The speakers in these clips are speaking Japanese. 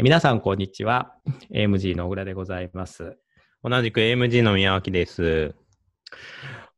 え皆さん、こんにちは。AMG の小倉でございます。同じく AMG の宮脇です。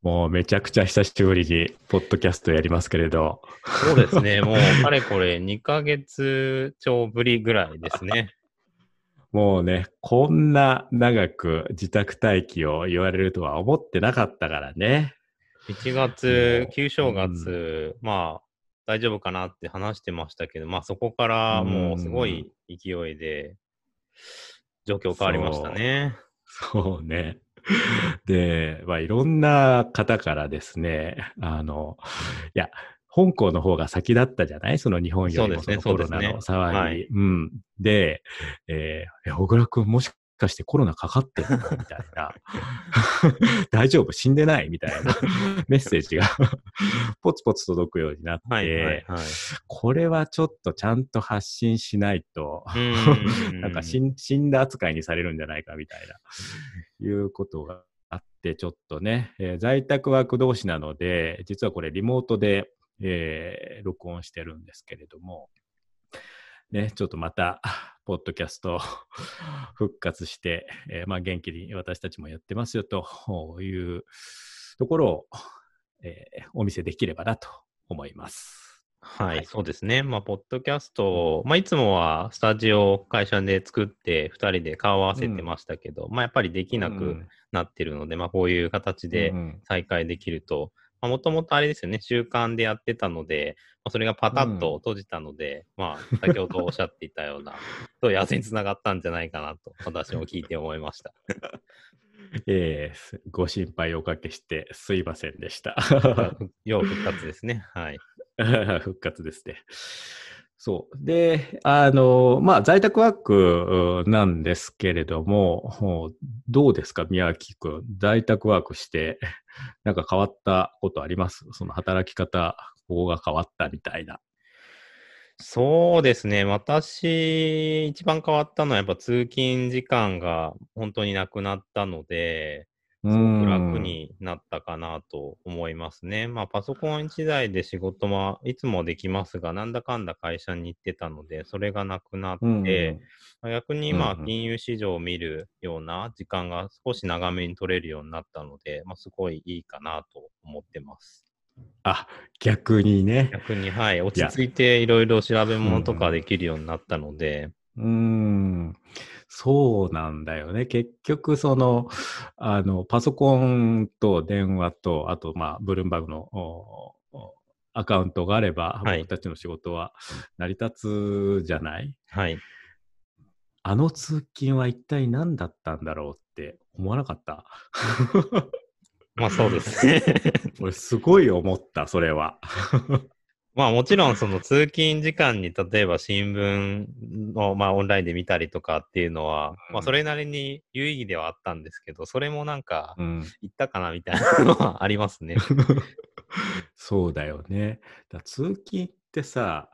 もうめちゃくちゃ久しぶりに、ポッドキャストやりますけれど、そうですね、もうかれこれ2ヶ月超ぶりぐらいですね。もうね、こんな長く自宅待機を言われるとは思ってなかったからね。1月旧正月、まあ、大丈夫かなって話してましたけど、まあそこからもうすごい勢いで、状況変わりましたね。そうね。で、まあ、いろんな方からですね、あの、いや、香港の方が先だったじゃない？その日本よりもそのコロナの騒ぎ。はいうん。で、えー、え小倉くんもしかしてコロナかかってるのみたいな。大丈夫？死んでない？みたいな。メッセージが。ポツポツ届くようになって、はいはいはい。これはちょっとちゃんと発信しないと、なんか死ん死んだ扱いにされるんじゃないかみたいな、いうことがあって、ちょっとね、えー在宅ワーク同士なので、実はこれリモートで、えー録音してるんですけれども、ね、ちょっとまた、ポッドキャスト 復活して、えーまあ元気に私たちもやってますよというところを、えーお見せできればなと思います。はい、はい。そうですね。まあ、ポッドキャストを、まあ、いつもはスタジオを会社で作って、2人で顔を合わせてましたけど、まあ、やっぱりできなくなってるので、まあ、こういう形でうんうん。再開できると、もともとあれですよね、習慣でやってたので、まあ、それがパタッと閉じたので、まあ、先ほどおっしゃっていたような、と安につながったんじゃないかなと、私も聞いて思いました。えーご心配おかけしてすいませんでした。要復活ですね。はい。復活ですね。そう。で、あの、まあ、在宅ワークなんですけれども、どうですか、宮脇くん。在宅ワークして、なんか変わったことあります？その働き方、ここが変わったみたいな。そうですね。私、一番変わったのはやっぱ通勤時間が本当になくなったので、すごく楽になったかなと思いますね。まあ、パソコン一台で仕事はいつもできますが、なんだかんだ会社に行ってたので、それがなくなって、うん、逆に今、金融市場を見るような時間が少し長めに取れるようになったので、まあ、すごいいいかなと思ってます。あ、逆にね。逆に、はい、落ち着いていろいろ調べ物とかできるようになったので、うーん、そうなんだよね。結局、その、あの、パソコンと電話と、あと、まあ、ブルームバーグのアカウントがあれば、はい僕たちの仕事は成り立つじゃない？はい。あの通勤は一体何だったんだろうって思わなかった。まあそうですね。俺、すごい思った、それは。まあもちろんその通勤時間に例えば新聞をまあオンラインで見たりとかっていうのは、うんまあそれなりに有意義ではあったんですけど、それもなんかうん。言ったかなみたいなのは ありますね。そうだよね。だ通勤ってさ、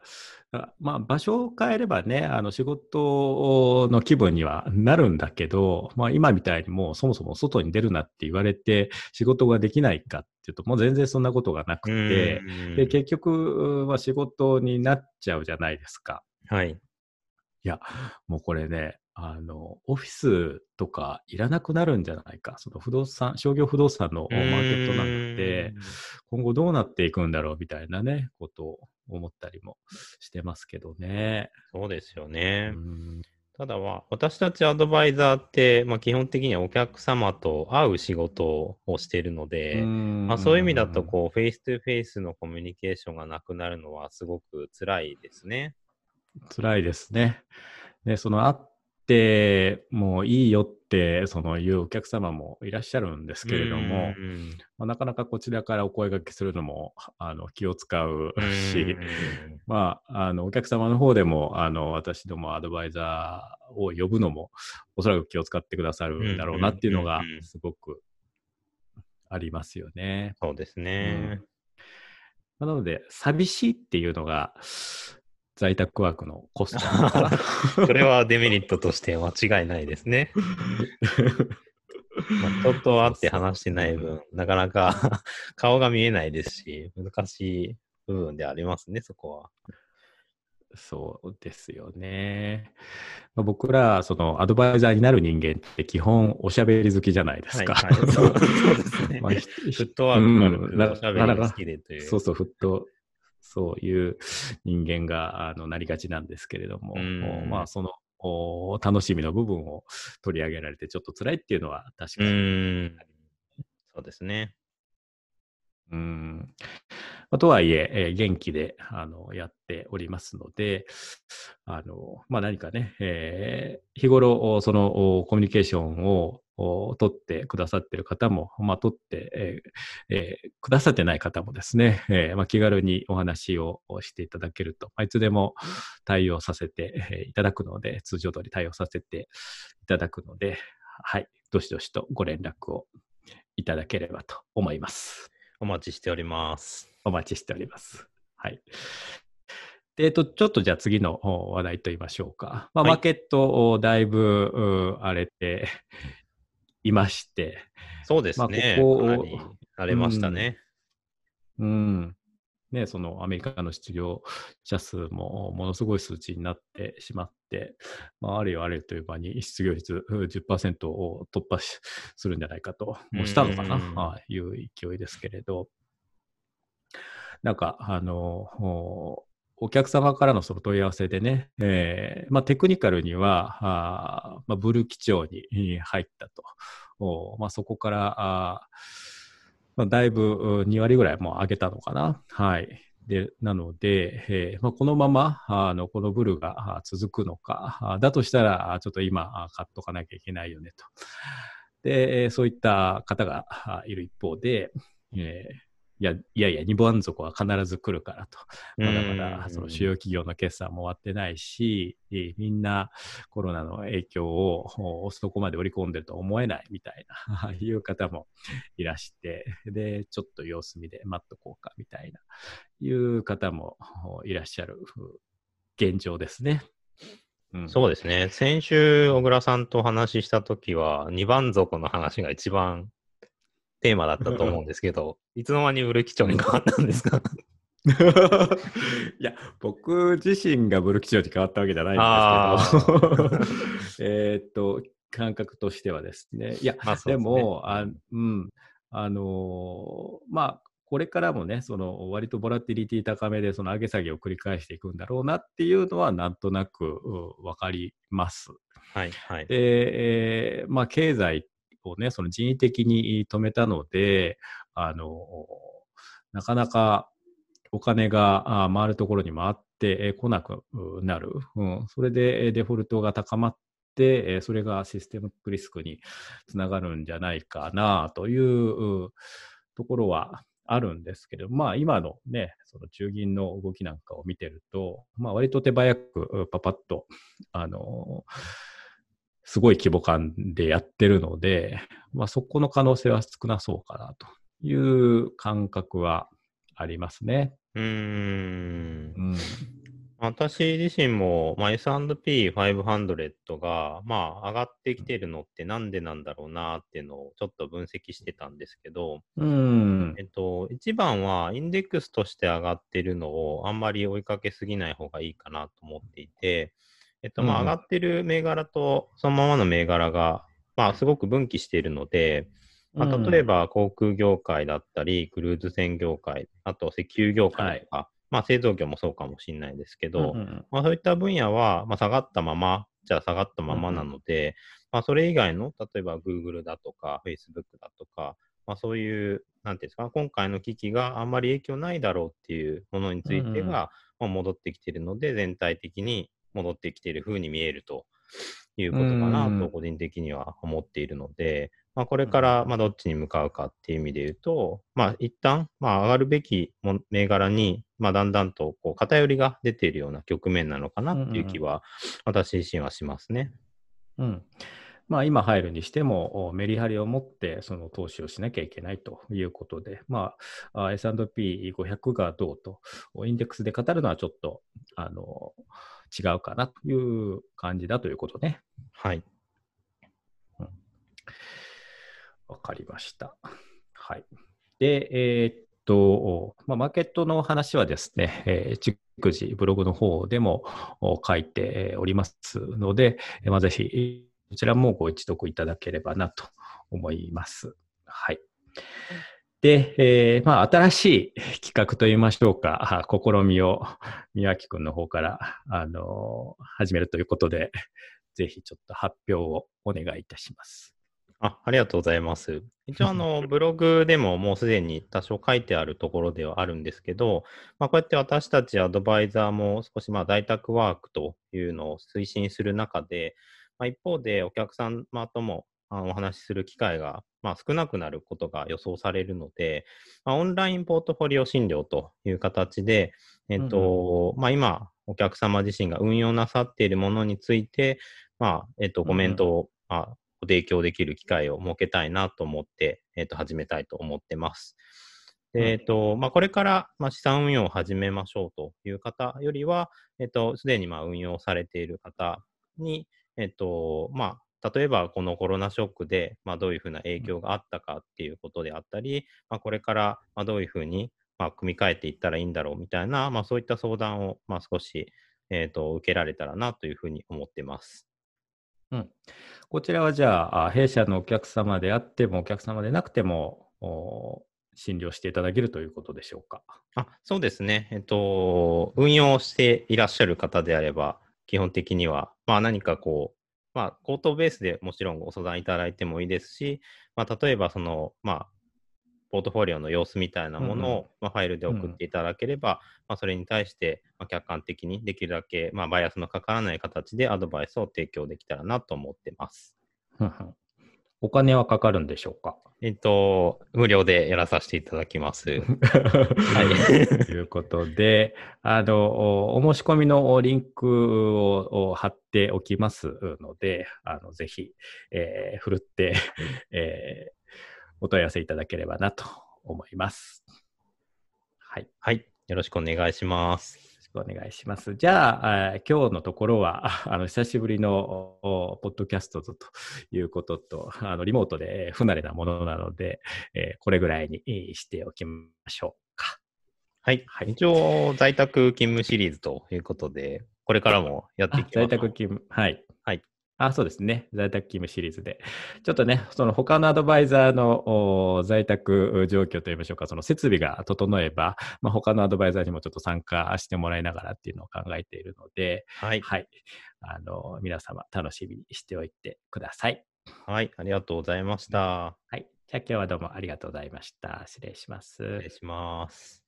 あまあ、場所を変えればね、あの仕事の気分にはなるんだけど、まあ、今みたいにもうそもそも外に出るなって言われて仕事ができないかっていうと、もう全然そんなことがなくて、うんで結局は仕事になっちゃうじゃないですか。はい。いや、もうこれね、あの、オフィスとかいらなくなるんじゃないか。その不動産、商業不動産のマーケットなんで、今後どうなっていくんだろうみたいなね、ことを思ったりもしてますけどね。そうですよね。うんただは、私たちアドバイザーって、まあ、基本的にはお客様と会う仕事をしているので、まあ、そういう意味だと、こう、フェイス2フェイスのコミュニケーションがなくなるのはすごく辛いですね。辛いですね。で、その会ってもういいよって、そのいうお客様もいらっしゃるんですけれども、うんまあ、なかなかこちらからお声掛けするのもあの気を使ううんし、まあ、あの、お客様の方でも、あの、私どもアドバイザーを呼ぶのも、おそらく気を使ってくださるんだろうなっていうのがうんうんうんうん、すごくありますよね。そうですね。まあなので、寂しいっていうのが、在宅ワークのコスト。それはデメリットとして間違いないですね。まあ、人と会って話してない分、なかなか 顔が見えないですし、難しい部分でありますね、そこは。そうですよね。まあ、僕ら、そのアドバイザーになる人間って基本おしゃべり好きじゃないですか。はいはい、そうそうですね。まあ、フットワーク軽くおしゃべりが好きでという。そうそう、フット、そういう人間があのなりがちなんですけれども、まあその楽しみの部分を取り上げられてちょっと辛いっていうのは確かに。そうですね。うん。まあ、とはいええー、元気であのやっておりますので、あのまあ、何かね、えー、日頃、そのコミュニケーションを取ってくださっている方も、まあ、取って、えーえー、くださってない方もですね、えーまあ、気軽にお話をしていただけると、いつでも対応させていただくので、通常通り対応させていただくので、はい、どしどしとご連絡をいただければと思います。お待ちしております。お待ちしております。はい。えっ、と、ちょっとじゃあ次の話題と言いましょうか。まあ、はい、マーケット、だいぶ荒れていまして。そうですね。まあ、ここ荒れましたね。うん、うんね、そのアメリカの失業者数もものすごい数値になってしまって、まあ、あれよあれという場に失業率10%を突破するんじゃないかと、もうしたのかな、という勢いですけれど、なんか、あの、お客様からのその問い合わせでね、えーまあ、テクニカルには、あまあ、ブルー基調に入ったと。おまあ、そこからあまあ、だいぶ2割ぐらいも上げたのかな。はい。で、なので、えーまあ、このまま、あの、このブルが続くのか、だとしたら、ちょっと今、買っとかなきゃいけないよねと。で、そういった方がいる一方で、えーいやいやいや、二番底は必ず来るからと。まだまだその主要企業の決算も終わってないし、みんなコロナの影響をそこまで織り込んでると思えないみたいな、いう方もいらして、で、ちょっと様子見で待っとこうかみたいな、いう方もいらっしゃる現状ですね。うん、そうですね。先週、小倉さんとお話ししたときは、二番底の話が一番テーマだったと思うんですけど、いつの間にブル基調に変わったんですか？いや、僕自身がブル基調に変わったわけじゃないんですけど、えっと、感覚としてはですね。いや、まあでね、でも、あうん、あのー、まあ、これからもね、その割とボラティリティ高めで、その上げ下げを繰り返していくんだろうなっていうのは、なんとなく分かります。はい、はい。で、えー、まあ、経済をね、その人為的に止めたので、あの、なかなかお金が回るところに回ってこなくなる。うん、それでデフォルトが高まって、それがシステムリスクにつながるんじゃないかなというところはあるんですけど、まあ今のね、その中銀の動きなんかを見てると、まあ割と手早くパパッと、あのすごい規模感でやってるので、まあ、そこの可能性は少なそうかなという感覚はありますね。うん。うん。私自身も、まあ、S&P500 が、まあ、上がってきてるのってなんでなんだろうなっていうのをちょっと分析してたんですけど、うん。えっと、一番はインデックスとして上がってるのをあんまり追いかけすぎない方がいいかなと思っていて、えっと、まあ、上がってる銘柄と、そのままの銘柄が、まあ、すごく分岐しているので、まあ、例えば航空業界だったり、クルーズ船業界、あと石油業界とか、はい、まあ、製造業もそうかもしれないですけど、うんうん、まあ、そういった分野は、まあ、下がったまま、じゃあ下がったままなので、うん、まあ、それ以外の、例えば Google だとか、Facebook だとか、まあ、そういう、なんていうんですか、今回の危機があんまり影響ないだろうっていうものについてが、まあ、戻ってきているので、全体的に戻ってきている風に見えるということかなと、個人的には思っているので、まあ、これからまどっちに向かうかっていう意味で言うと、まあ、一旦まあ上がるべき銘柄に、まあ、だんだんとこう偏りが出ているような局面なのかなっていう気は、私自身はしますね。うん、まあ、今入るにしても、メリハリを持ってその投資をしなきゃいけないということで、まあ、S&P500 がどうと、インデックスで語るのはちょっと、あの、違うかなという感じだということね。はい。わ、うん、かりました。はい。で、えー、っと、まあ、マーケットの話はですね、えー、逐次ブログの方でも書いておりますので、まあ、ぜひ、こちらもご一読いただければなと思います。はい。で、えー、まあ、新しい企画といいましょうか、試みを宮脇君の方から、あのー、始めるということで、ぜひちょっと発表をお願いいたします。あありがとうございます。一応、あの、ブログでももうすでに多少書いてあるところではあるんですけど、まあ、こうやって私たちアドバイザーも少しまあ在宅ワークというのを推進する中で、まあ、一方でお客様ともお話しする機会が、まあ、少なくなることが予想されるので、まあ、オンラインポートフォリオ診療という形で、えっと、うん、まあ、今、お客様自身が運用なさっているものについて、まあ、えっと、コメントを、まあ、ご提供できる機会を設けたいなと思って、えっと、始めたいと思ってます。でえっとまあ、これから、まあ、資産運用を始めましょうという方よりは、えっと、すでにまあ運用されている方に、えっとまあ、例えばこのコロナショックで、まあ、どういうふうな影響があったかっていうことであったり、まあ、これからまどういうふうにま組み替えていったらいいんだろうみたいな、まあ、そういった相談をま少し、えーと、受けられたらなというふうに思ってます。うん、こちらはじゃあ、弊社のお客様であっても、お客様でなくても、診療していただけるということでしょうか？あそうですね、えっと、運用していらっしゃる方であれば、基本的には、まあ、何かこう、まあ、口頭ベースでもちろんご相談いただいてもいいですし、まあ、例えばその、まあ、ポートフォリオの様子みたいなものを、うん、まあ、ファイルで送っていただければ、うん、まあ、それに対して、ま客観的にできるだけ、まあ、バイアスのかからない形でアドバイスを提供できたらなと思ってます。お金はかかるんでしょうか？えっと、無料でやらさせていただきます。はい。ということで、あの、お申し込みのリンクを貼っておきますので、あの、ぜひ、えー、ふるって、えー、お問い合わせいただければなと思います。はい。はい。よろしくお願いします。お願いします。じゃあ、今日のところは、あの久しぶりのポッドキャストということと、あのリモートで不慣れなものなので、えー、これぐらいにしておきましょうか。はい。はい、一応、在宅勤務シリーズということで、これからもやっていきます。在宅勤務、はい。はい。あ、そうですね。在宅勤務シリーズで。ちょっとね、その他のアドバイザーの在宅状況といいましょうか、その設備が整えば、まあ、他のアドバイザーにもちょっと参加してもらいながらっていうのを考えているので、はい。はい。あの、皆様楽しみにしておいてください。はい。ありがとうございました。はい。じゃあ今日はどうもありがとうございました。失礼します。失礼します。